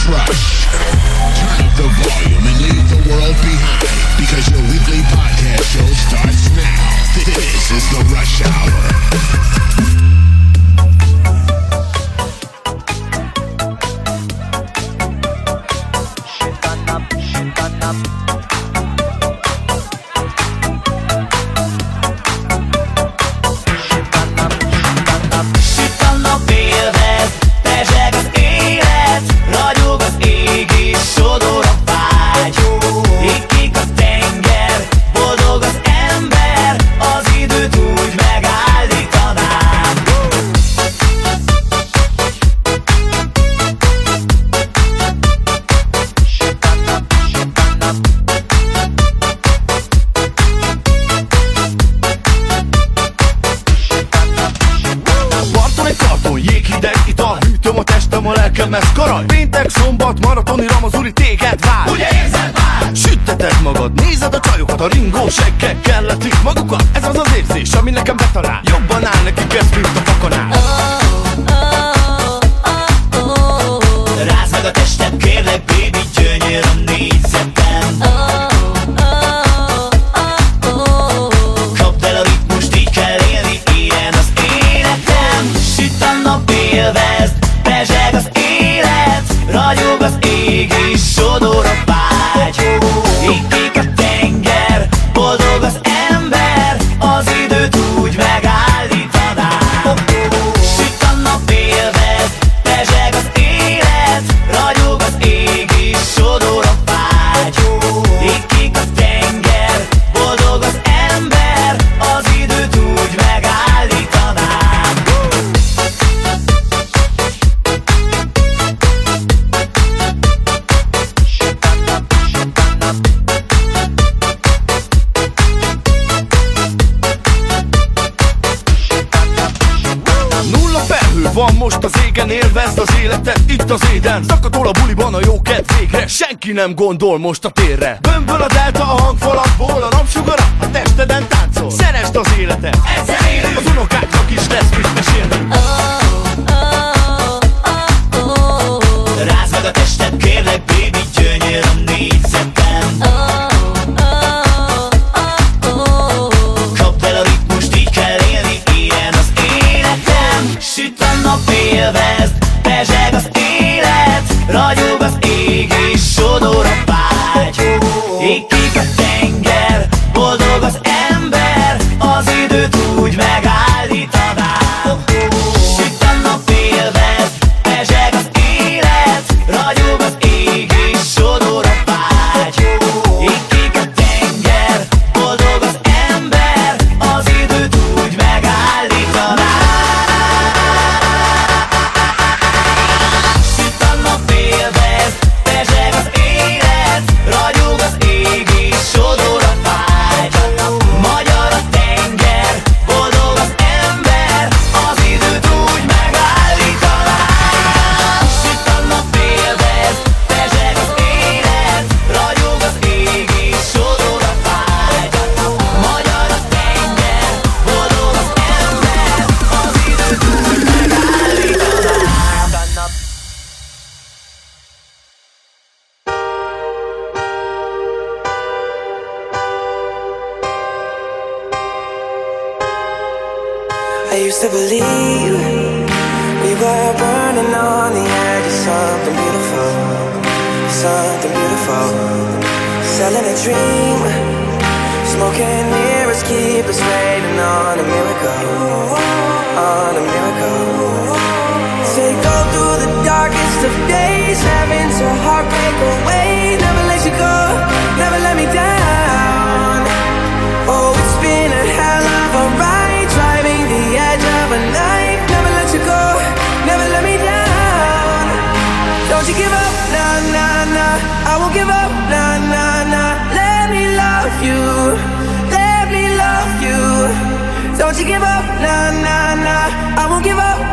Crush. Turn up the volume and leave the world behind because your weekly podcast show starts now. This is the Rush Hour. után Szakatol a buliban a jó kedvégre Senki nem gondol most a térre. Bömböl a delta a hangfalakból A napsugara a testeden táncol. Szeresd az életet, ezzel élünk. Az unokáknak is lesz mit mesélni. Oh. used to believe we were burning on the edge of something beautiful, something beautiful. Selling a dream, smoking mirrors keep us waiting on a miracle, on a miracle. Say go through the darkest of days, heaven's a heartbreak away. Don't you give up, nah, nah, nah. I won't give up.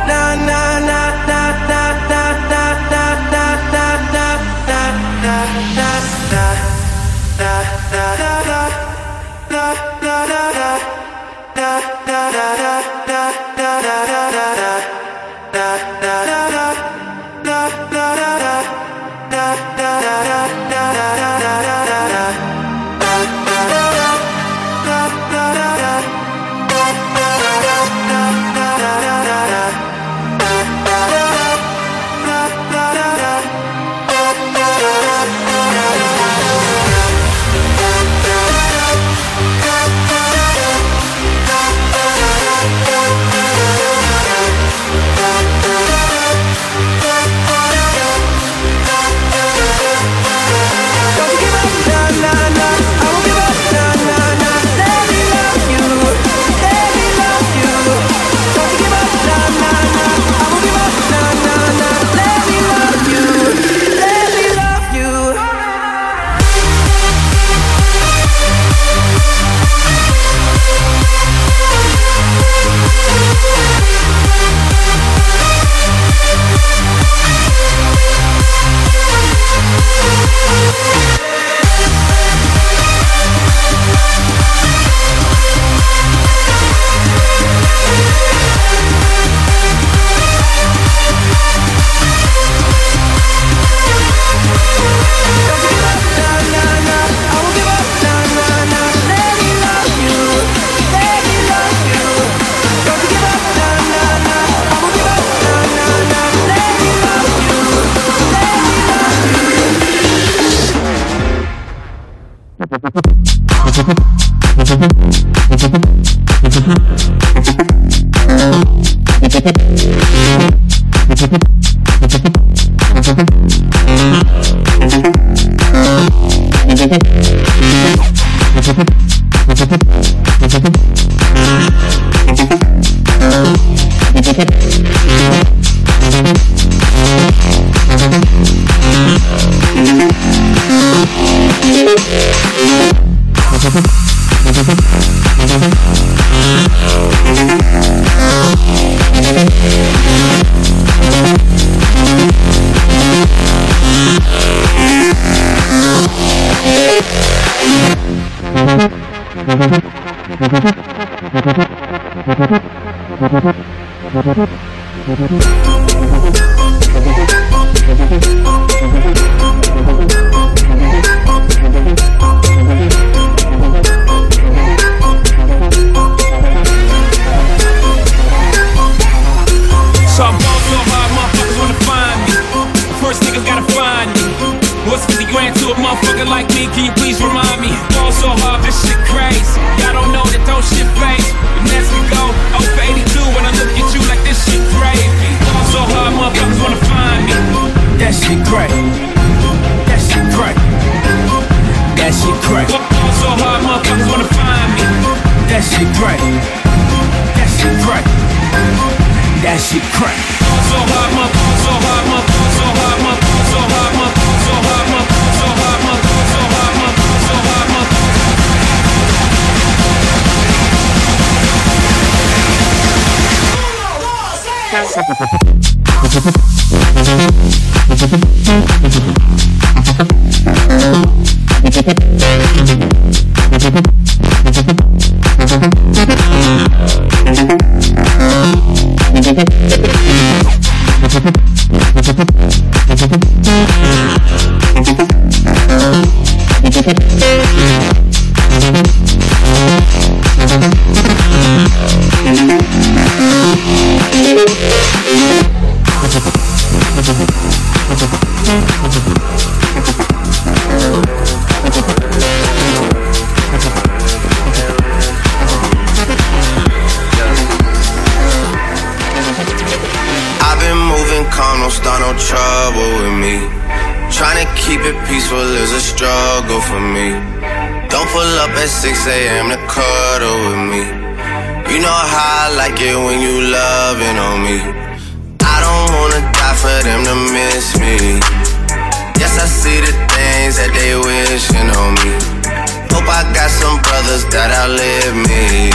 that outlived me.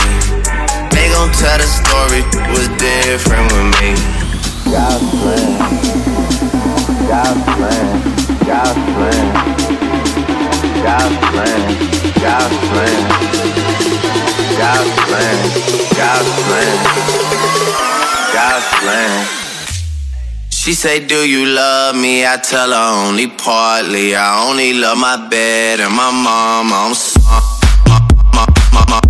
They gon' tell the story was different with me. God's plan, God's plan, God's plan, God's plan, God's plan, God's plan, God's plan, She say, Do you love me? I tell her only partly. I only love my bed and my mom. I'm sorry my, my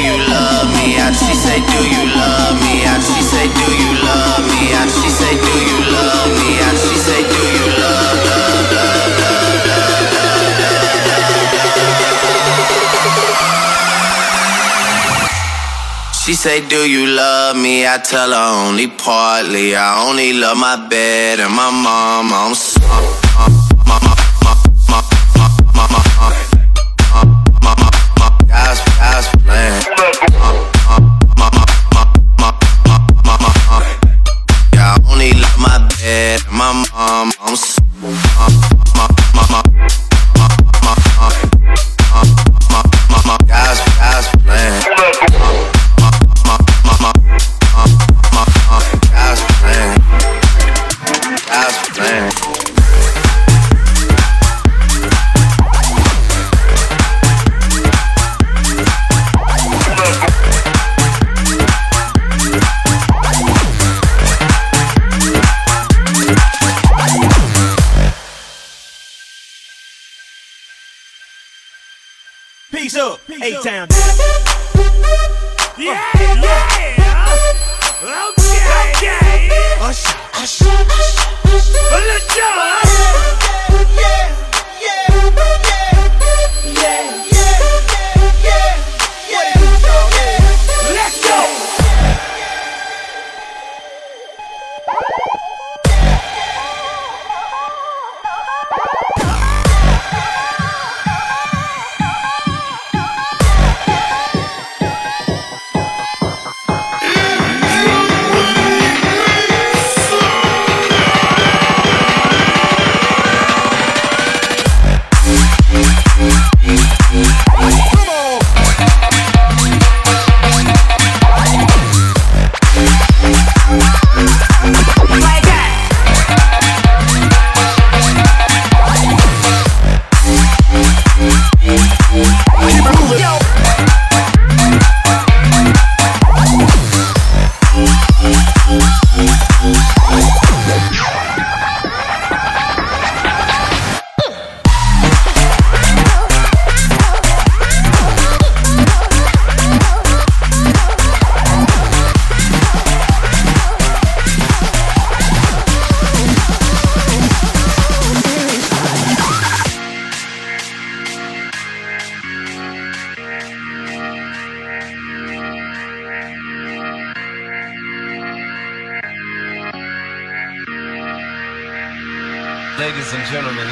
you love me? And she say, do you love me? And she say, do you love me? And she say, do you love me? And she say, do you love. She say, do you love me? I tell her only partly. I only love my bed and my mom. I'm sorry.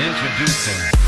Introducing.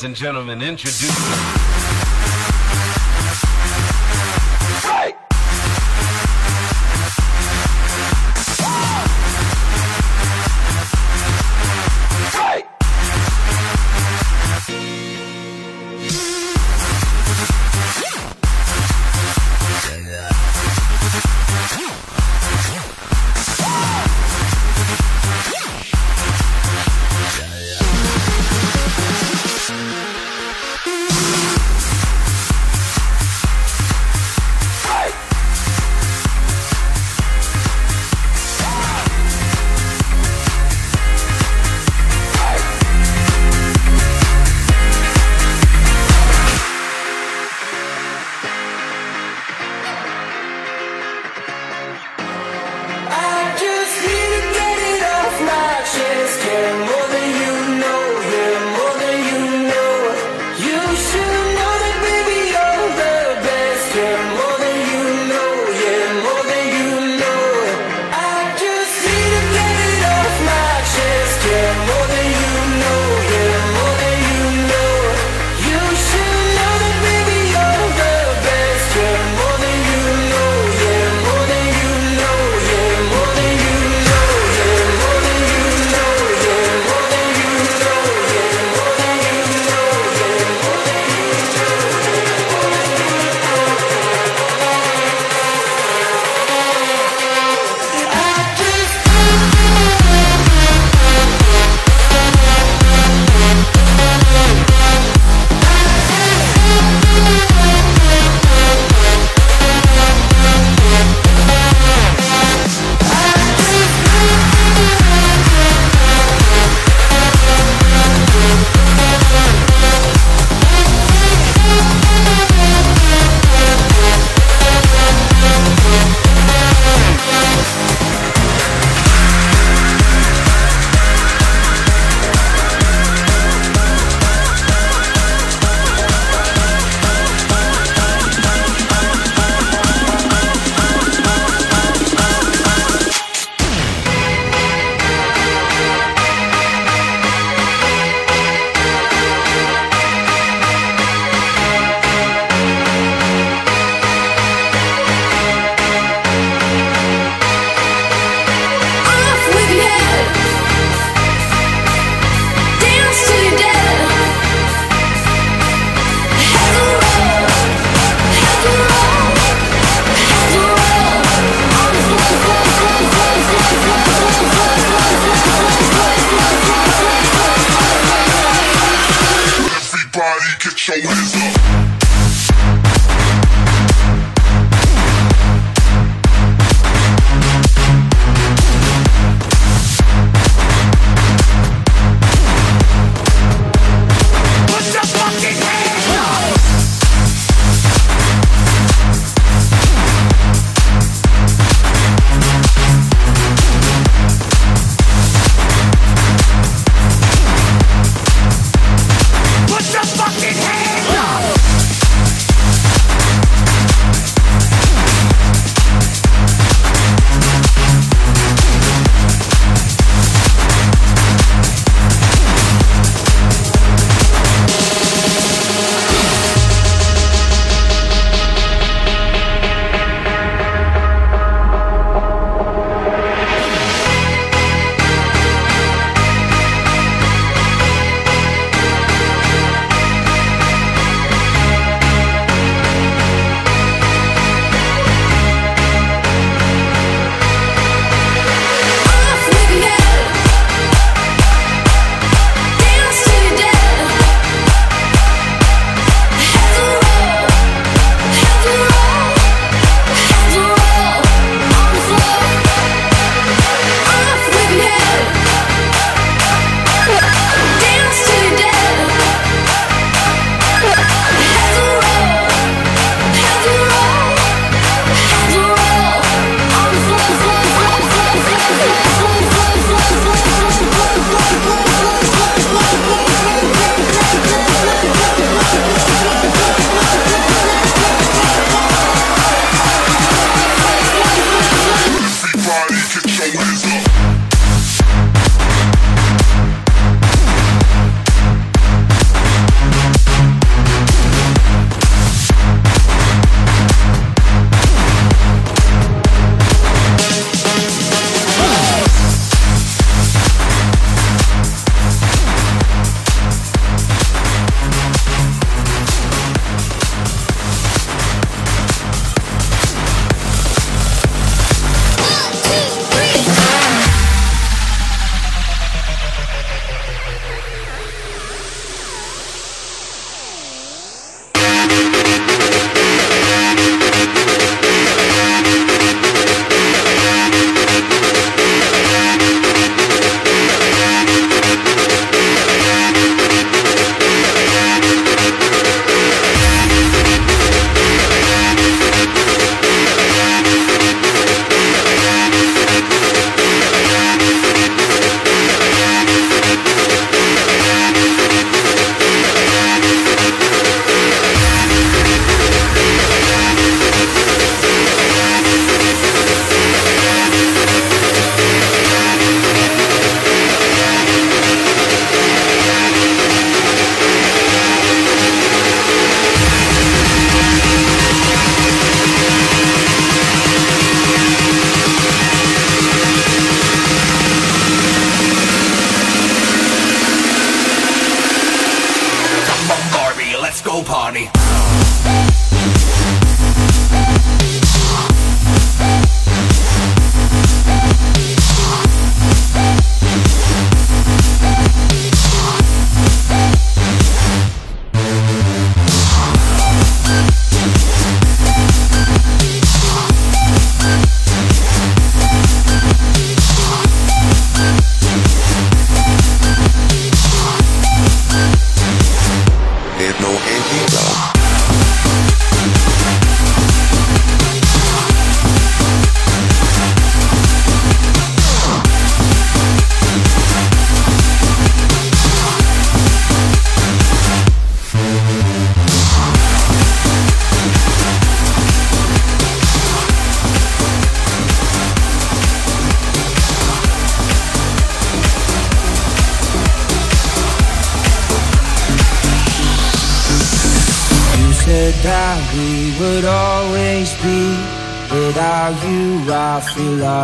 Ladies and gentlemen, introducing.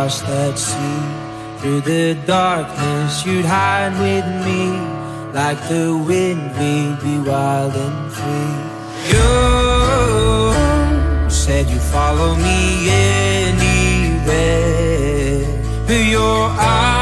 across that sea. Through the darkness, you'd hide with me. Like the wind, we'd be wild and free. You said you'd follow me anywhere. But your eyes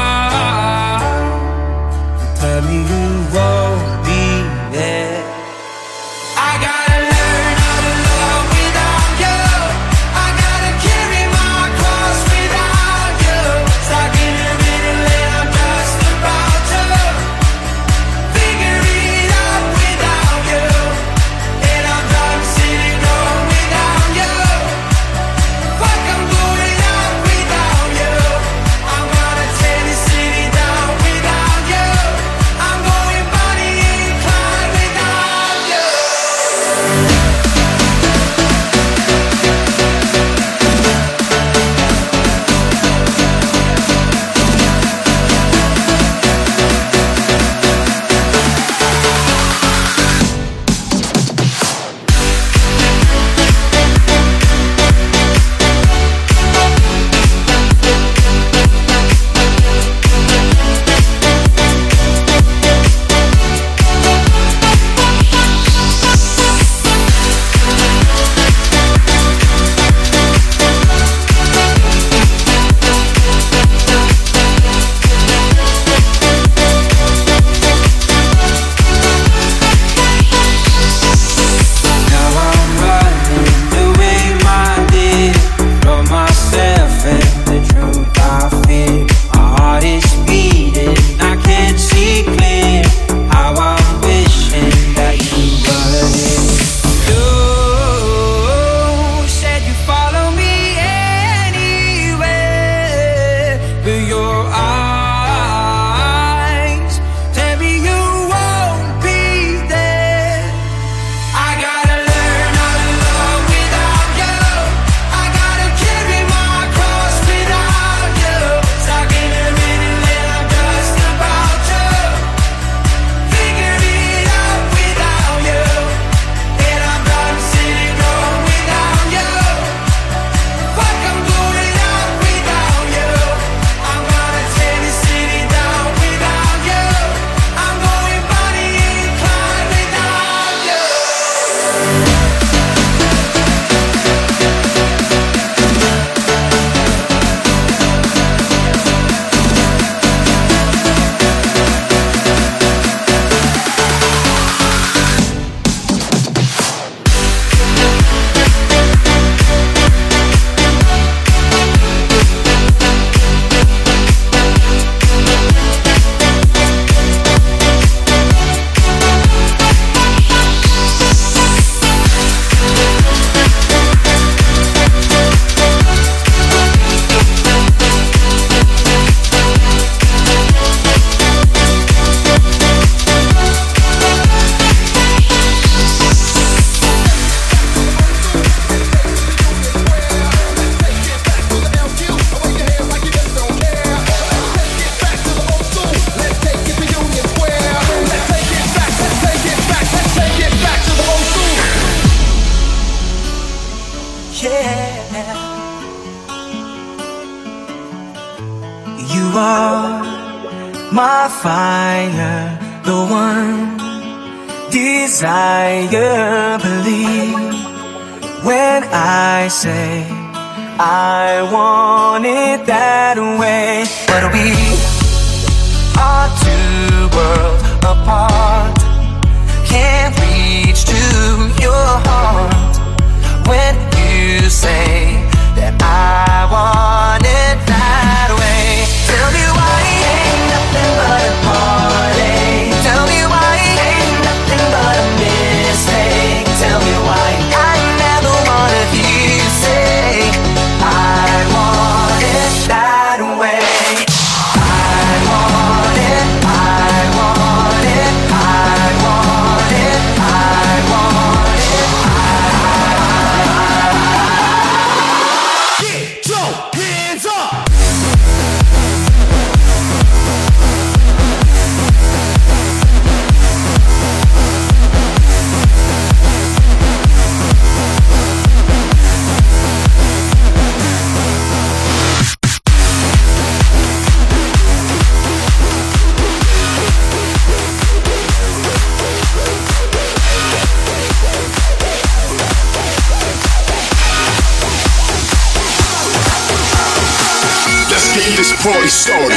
Greystone.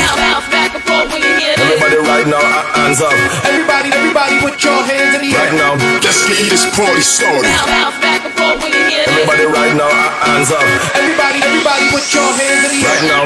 Everybody right now, uh, hands up. Everybody, everybody, put your hands in the air. Right now, let's get this party started. Everybody right now, uh, hands up. Everybody, everybody, put your hands in the air. Right now.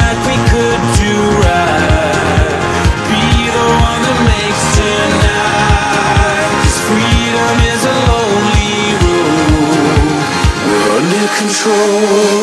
control.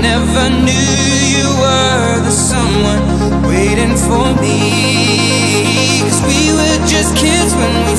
never knew you were the someone waiting for me. Cause we were just kids when we